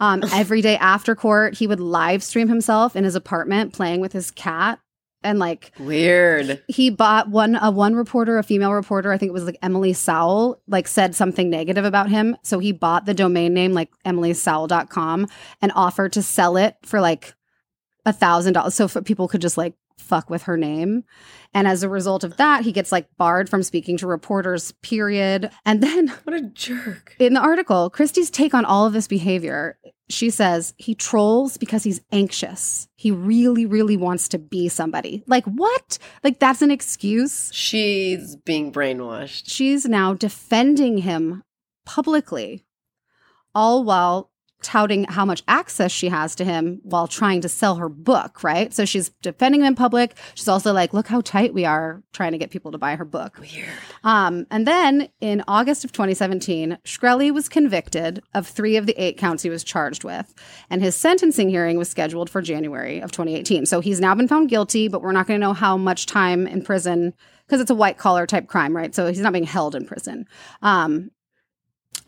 Um, every day after court, he would live stream himself in his apartment playing with his cat. And like Weird. he bought one a one reporter, a female reporter, I think it was like Emily Saul, like said something negative about him. So he bought the domain name like emilysaul.com and offered to sell it for like a thousand dollars. So people could just like fuck with her name. And as a result of that, he gets like barred from speaking to reporters, period. And then What a jerk. in the article, Christie's take on all of this behavior, she says he trolls because he's anxious. He really, really wants to be somebody. Like, what? Like, that's an excuse? She's being brainwashed. She's now defending him publicly, all while touting how much access she has to him while trying to sell her book, right? So she's defending him in public. She's also like, look how tight we are trying to get people to buy her book. Weird. Um, and then in August of 2017, Shkreli was convicted of three of the eight counts he was charged with, and his sentencing hearing was scheduled for January of 2018. So he's now been found guilty, but we're not going to know how much time in prison because it's a white collar type crime, right? So he's not being held in prison. Um,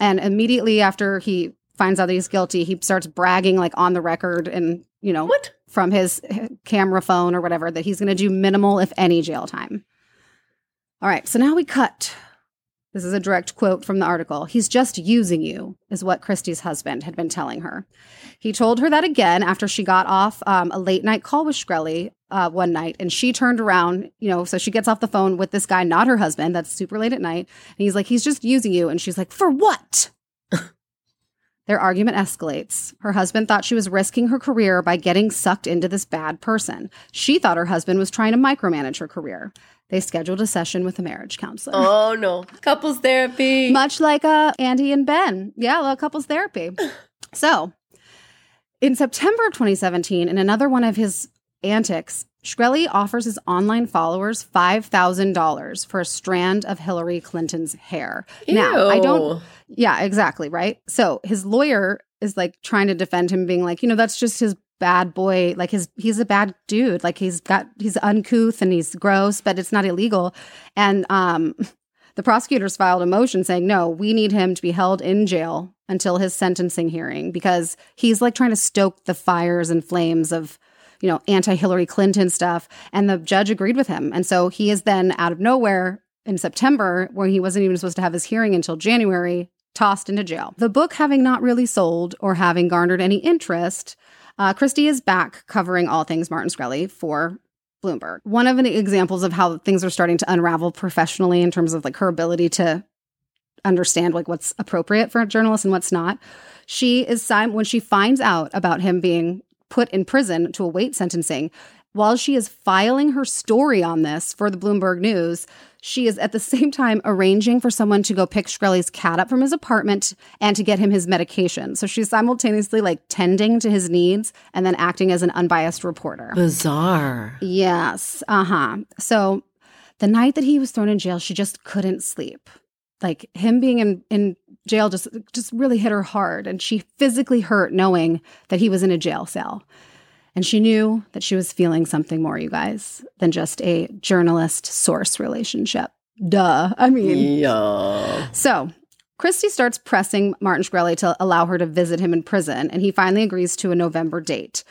and immediately after he finds out that he's guilty, he starts bragging like on the record and you know What? from his camera phone or whatever that he's going to do minimal, if any, jail time. All right, so now we cut. This is a direct quote from the article. He's just using you, is what Christie's husband had been telling her. He told her that again after she got off um, a late night call with Shkreli uh, one night, and she turned around, you know, so she gets off the phone with this guy, not her husband. That's super late at night, and he's like, "He's just using you," and she's like, "For what?" Their argument escalates. Her husband thought she was risking her career by getting sucked into this bad person. She thought her husband was trying to micromanage her career. They scheduled a session with a marriage counselor. Oh no. Couples therapy. Much like uh, Andy and Ben. Yeah, a couples therapy. So, in September of 2017, in another one of his antics, Shkreli offers his online followers $5,000 for a strand of Hillary Clinton's hair. Now, I don't Ew. Yeah, exactly. Right. So his lawyer is like trying to defend him, being like, you know, that's just his bad boy. Like his, he's a bad dude. Like he's got, he's uncouth and he's gross, but it's not illegal. And um, the prosecutors filed a motion saying, no, we need him to be held in jail until his sentencing hearing because he's like trying to stoke the fires and flames of, you know, anti Hillary Clinton stuff. And the judge agreed with him. And so he is then out of nowhere in September, where he wasn't even supposed to have his hearing until January, tossed into jail. The book having not really sold or having garnered any interest, uh, Christie is back covering all things Martin Shkreli for Bloomberg. One of the examples of how things are starting to unravel professionally in terms of like her ability to understand like what's appropriate for a journalist and what's not. She is when she finds out about him being put in prison to await sentencing. while she is filing her story on this for the Bloomberg News, she is at the same time arranging for someone to go pick Shkreli's cat up from his apartment and to get him his medication. So she's simultaneously like tending to his needs and then acting as an unbiased reporter. Bizarre. Yes. Uh huh. So the night that he was thrown in jail, she just couldn't sleep. Like him being in, in jail just just really hit her hard. And she physically hurt knowing that he was in a jail cell. And she knew that she was feeling something more, you guys, than just a journalist source relationship. Duh. I mean, Yeah. so Christie starts pressing Martin Shkreli to allow her to visit him in prison, and he finally agrees to a November date.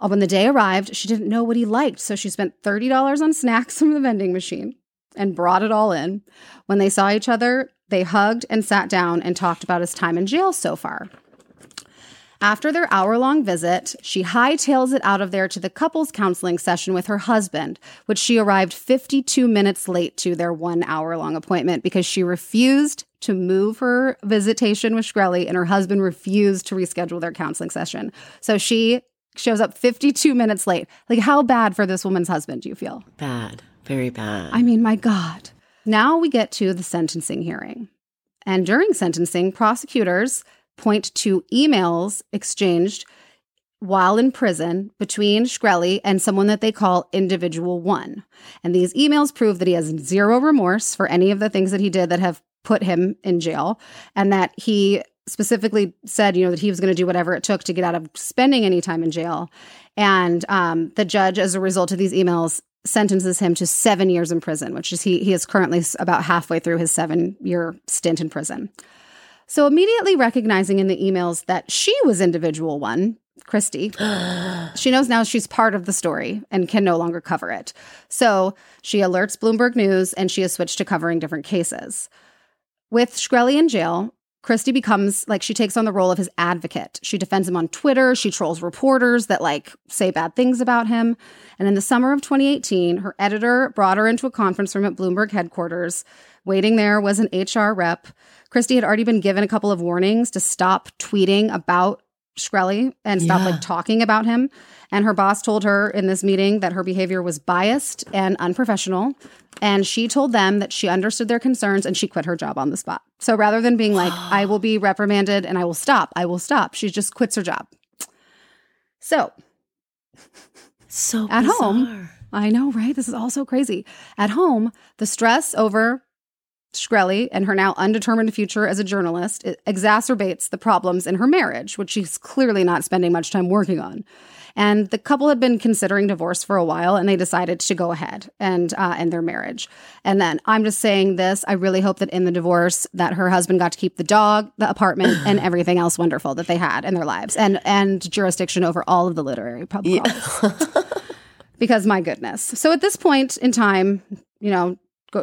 Uh, When the day arrived, she didn't know what he liked, so she spent $30 on snacks from the vending machine and brought it all in. When they saw each other, they hugged and sat down and talked about his time in jail so far. After their hour long visit, she hightails it out of there to the couples counseling session with her husband, which she arrived 52 minutes late to their one hour long appointment because she refused to move her visitation with Shkreli and her husband refused to reschedule their counseling session. So she shows up 52 minutes late. Like, how bad for this woman's husband do you feel? Bad. Very bad. I mean, my God. Now we get to the sentencing hearing. And during sentencing, prosecutors point to emails exchanged while in prison between Shkreli and someone that they call Individual One. And these emails prove that he has zero remorse for any of the things that he did that have put him in jail, and that he specifically said, you know, that he was going to do whatever it took to get out of spending any time in jail. And um, the judge, as a result of these emails, sentences him to seven years in prison, which is he he is currently about halfway through his seven year stint in prison. So immediately recognizing in the emails that she was individual one, Christie, she knows now she's part of the story and can no longer cover it. So she alerts Bloomberg News and she has switched to covering different cases. With Shkreli in jail, Christie becomes like she takes on the role of his advocate. She defends him on Twitter. She trolls reporters that like say bad things about him. And in the summer of 2018, her editor brought her into a conference room at Bloomberg headquarters. Waiting there was an HR rep. Christie had already been given a couple of warnings to stop tweeting about Shkreli and stop Yeah. like talking about him. And her boss told her in this meeting that her behavior was biased and unprofessional. And she told them that she understood their concerns and she quit her job on the spot. So rather than being like, I will be reprimanded and I will stop, I will stop, she just quits her job. So so At home. I know, right? This is all so crazy. At home, the stress over Shkreli and her now undetermined future as a journalist exacerbates the problems in her marriage, which she's clearly not spending much time working on. And the couple had been considering divorce for a while, and they decided to go ahead and uh, end their marriage. And then I'm just saying this: I really hope that in the divorce, that her husband got to keep the dog, the apartment, and everything else wonderful that they had in their lives, and and jurisdiction over all of the literary pub crawls because my goodness. So at this point in time, you know,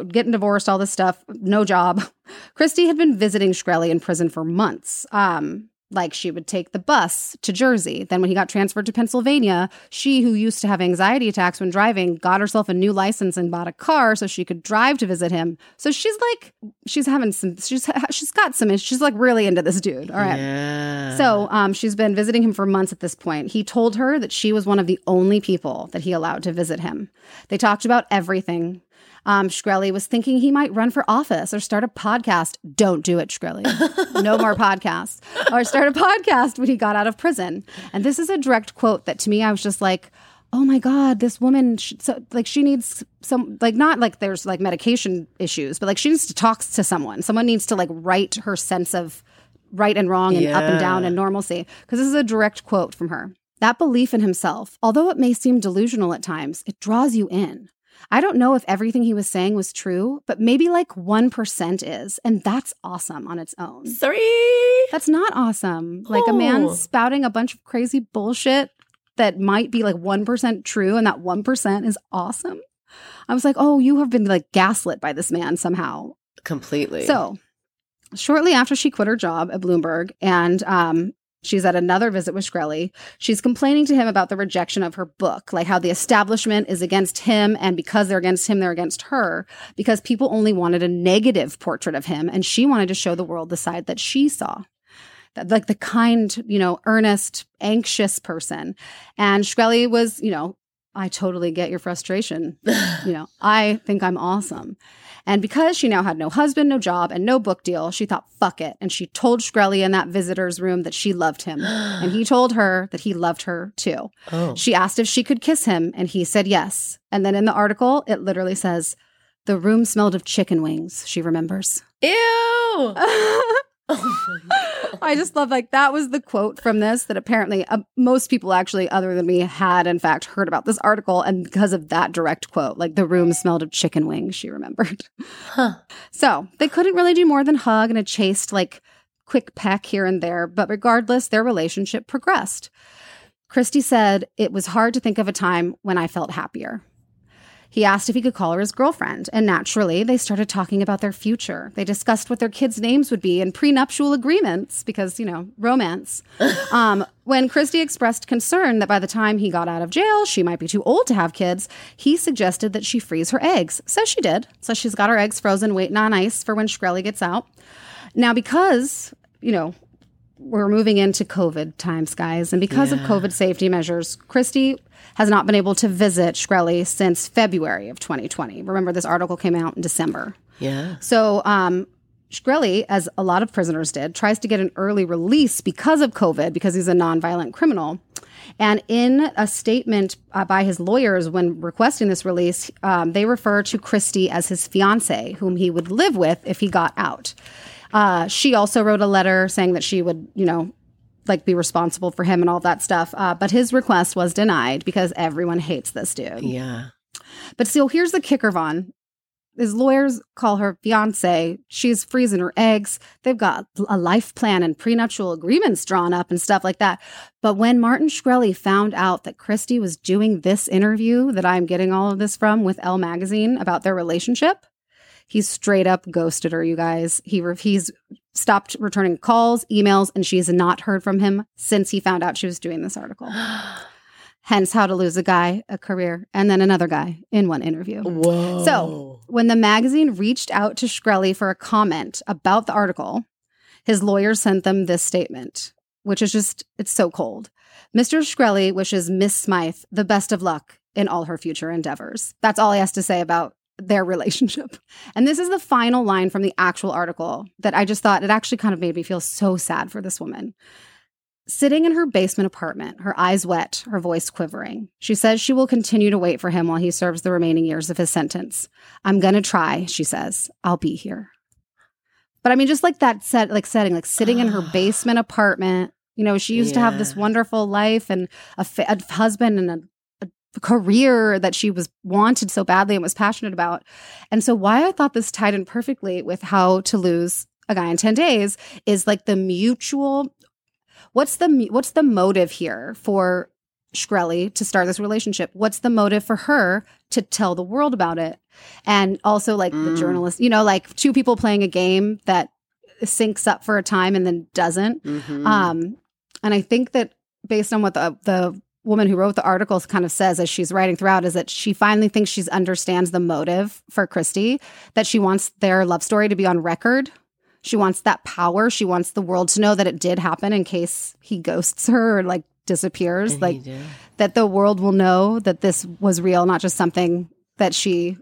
getting divorced, all this stuff, no job. Christie had been visiting Shkreli in prison for months. Um, like she would take the bus to Jersey. Then when he got transferred to Pennsylvania, she who used to have anxiety attacks when driving got herself a new license and bought a car so she could drive to visit him. So she's like she's having some she's she's got some she's like really into this dude. All right. Yeah. So um, she's been visiting him for months at this point. He told her that she was one of the only people that he allowed to visit him. They talked about everything. Um, Shkreli was thinking he might run for office or start a podcast. Don't do it, Shkreli. no more podcasts. Or start a podcast when he got out of prison. And this is a direct quote that to me, I was just like, oh my God, this woman, so, like she needs some, like not like there's like medication issues, but like she needs to talk to someone. Someone needs to like write her sense of right and wrong and up and down and normalcy. Because this is a direct quote from her. That belief in himself, although it may seem delusional at times, it draws you in. I don't know if everything he was saying was true, but maybe like 1% is. And that's awesome on its own. three. That's not awesome. Like a man spouting a bunch of crazy bullshit that might be like 1% true and that 1% is awesome. I was like, oh, you have been like gaslit by this man somehow. Completely. So, shortly after she quit her job at Bloomberg and um, she's at another visit with Shkreli, she's complaining to him about the rejection of her book, like how the establishment is against him. And because they're against him, they're against her, because people only wanted a negative portrait of him. And she wanted to show the world the side that she saw. That- Like the kind, you know, earnest, anxious person. And Shkreli was, you know, I totally get your frustration. you know, I think I'm awesome. And because she now had no husband, no job, and no book deal, she thought, fuck it. And she told Shkreli in that visitor's room that she loved him. and he told her that he loved her too. Oh. She asked if she could kiss him, and he said yes. And then in the article, it literally says, the room smelled of chicken wings, she remembers. Ew. Oh I just love like that was the quote from this that apparently uh, most people actually other than me had in fact heard about this article and because of that direct quote like the room smelled of chicken wings she remembered. Huh. So, they couldn't really do more than hug and a chaste like quick peck here and there, but regardless their relationship progressed. Christie said it was hard to think of a time when I felt happier. He asked if he could call her his girlfriend, and naturally, they started talking about their future. They discussed what their kids' names would be and prenuptial agreements because, you know, romance. um, when Christie expressed concern that by the time he got out of jail, she might be too old to have kids, he suggested that she freeze her eggs. So she did. So she's got her eggs frozen, waiting on ice for when Shkreli gets out. Now, because, you know, we're moving into COVID times, guys. And because of COVID safety measures, Christie has not been able to visit Shkreli since February of 2020. Remember, this article came out in December. Yeah. So, um, Shkreli, as a lot of prisoners did, tries to get an early release because of COVID, because he's a nonviolent criminal. And in a statement uh, by his lawyers when requesting this release, um, they refer to Christie as his fiance, whom he would live with if he got out. Uh, she also wrote a letter saying that she would, you know, like be responsible for him and all that stuff. Uh, but his request was denied because everyone hates this dude. Yeah. But still, here's the kicker, Vaughn. His lawyers call her fiance. She's freezing her eggs. They've got a life plan and prenuptial agreements drawn up and stuff like that. But when Martin Shkreli found out that Christie was doing this interview that I'm getting all of this from with Elle Magazine about their relationship, he straight up ghosted her, you guys. He re- he's stopped returning calls, emails, and she's not heard from him since he found out she was doing this article. Hence, how to lose a guy, a career, and then another guy in one interview. Whoa. So, when the magazine reached out to Shkreli for a comment about the article, his lawyer sent them this statement, which is just, it's so cold. Mr. Shkreli wishes Miss Smythe the best of luck in all her future endeavors. That's all he has to say about their relationship. And this is the final line from the actual article that I just thought it actually kind of made me feel so sad for this woman. Sitting in her basement apartment, her eyes wet, her voice quivering, she says she will continue to wait for him while he serves the remaining years of his sentence. I'm going to try, she says. I'll be here. But I mean, just like that set, like setting, like sitting in her basement apartment. You know, she used to have this wonderful life and a, fa- a husband and a career that she was wanted so badly and was passionate about. And so, why I thought this tied in perfectly with how to lose a guy in 10 days is like the mutual what's the what's the motive here for Shkreli to start this relationship? What's the motive for her to tell the world about it? And also like the Mm. journalist, you know, like two people playing a game that syncs up for a time and then doesn't. Mhm. Um, and I think that based on what the the woman who wrote the articles kind of says as she's writing throughout is that she finally thinks she understands the motive for Christie, that she wants their love story to be on record. She wants that power. She wants the world to know that it did happen in case he ghosts her or like disappears. And like that the world will know that this was real, not just something that she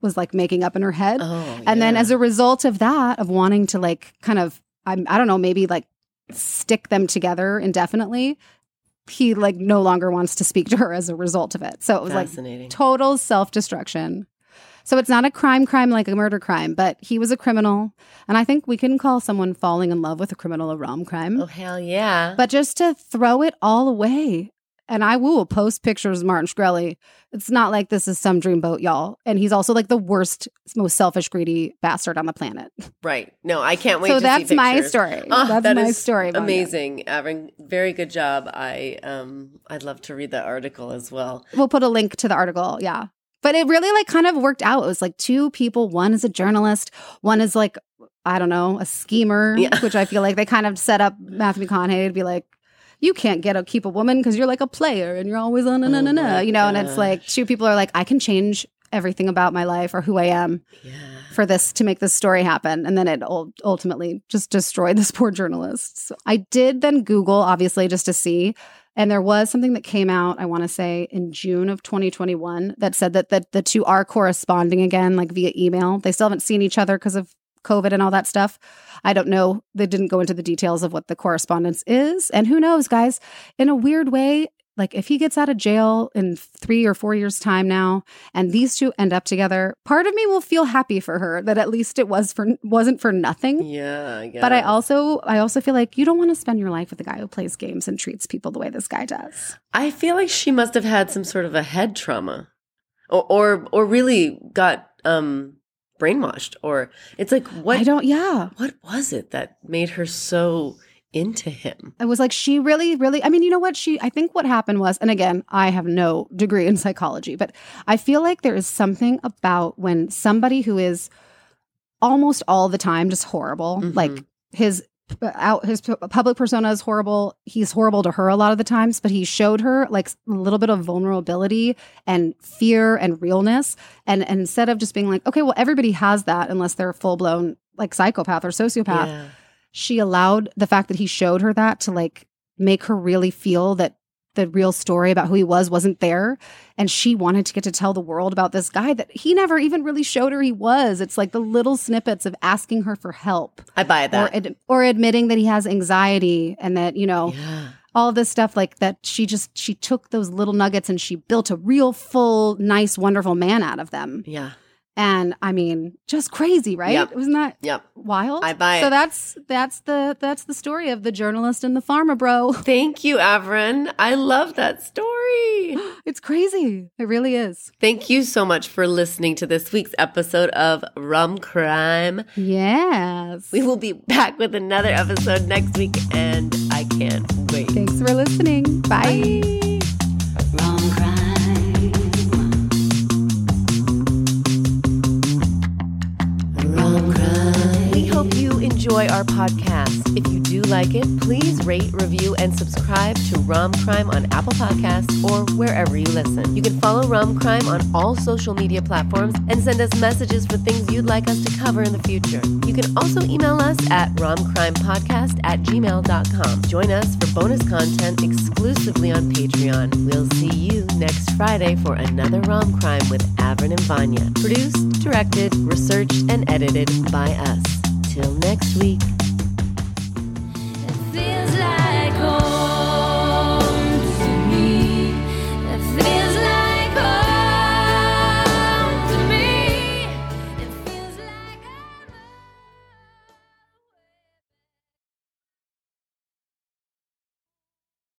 was like making up in her head. Oh, And then as a result of that, of wanting to like kind of, I'm, I don't know, maybe like stick them together indefinitely, he like no longer wants to speak to her as a result of it. So it was like total self destruction. So it's not a crime, crime like a murder crime, but he was a criminal. And I think we can call someone falling in love with a criminal a rom crime. oh hell yeah. But just to throw it all away. And I will post pictures of Martin Shkreli. It's not like this is some dreamboat, y'all. And he's also like the worst, most selfish, greedy bastard on the planet. right. No, I can't wait. so to see that's my story. Ah, that's that my story. Amazing, Avron. Very good job. I um, I'd love to read that article as well. We'll put a link to the article. Yeah. But it really like kind of worked out. It was like two people. One is a journalist. One is like, I don't know, a schemer, Yeah. which I feel like they kind of set up Matthew McConaughey to be like, you can't get a keep a woman because you're like a player and you're always on, na, na, na, my you know, and it's like two people are like, I can change everything about my life or who I am Yeah. for this to make this story happen. And then it ultimately just destroyed this poor journalist. So I did then Google, obviously, just to see. And there was something that came out, I want to say in June of 2021 that said that, that the two are corresponding again, like via email. They still haven't seen each other because of COVID and all that stuff. I don't know. They didn't go into the details of what the correspondence is. And who knows, guys, in a weird way, like if he gets out of jail in three or four years' time now, and these two end up together, part of me will feel happy for her that at least it was for wasn't for nothing. Yeah, I guess. But I also I also feel like you don't want to spend your life with a guy who plays games and treats people the way this guy does. I feel like she must have had some sort of a head trauma, or or, or really got um brainwashed, or it's like what I don't yeah. what was it that made her so into him? I was like she really, really. I mean, you know what? She, I think what happened was, and again, I have no degree in psychology, but I feel like there is something about when somebody who is almost all the time just horrible, Mhm. like his out his public persona is horrible. He's horrible to her a lot of the times, but he showed her like a little bit of vulnerability and fear and realness. And, and instead of just being like, okay, well, everybody has that unless they're full blown like psychopath or sociopath Yeah. she allowed the fact that he showed her that to like make her really feel that the real story about who he was wasn't there and she wanted to get to tell the world about this guy that he never even really showed her he was it's like the little snippets of asking her for help I buy or that. ad- or admitting that he has anxiety and that you know yeah. all this stuff like that she just she took those little nuggets and she built a real full nice wonderful man out of them Yeah. And i mean just crazy right Yep. wasn't that Yep. wild I buy it. so that's that's the that's the story of the journalist and the Pharma Bro Thank you, Avron. I love that story. it's crazy it really is Thank you so much for listening to this week's episode of Rom Crime. yes We will be back with another episode next week, and I can't wait. thanks for listening bye. Wrong enjoy our podcast. If you do like it, please rate, review, and subscribe to Rom Crime on Apple Podcasts or wherever you listen. You can follow Rom Crime on all social media platforms and send us messages for things you'd like us to cover in the future. You can also email us at romcrimepodcast at gmail.com. Join us for bonus content exclusively on Patreon. We'll see you next Friday for another Rom Crime with Avern and Vanya. Produced, directed, researched, and edited by us. Till next week.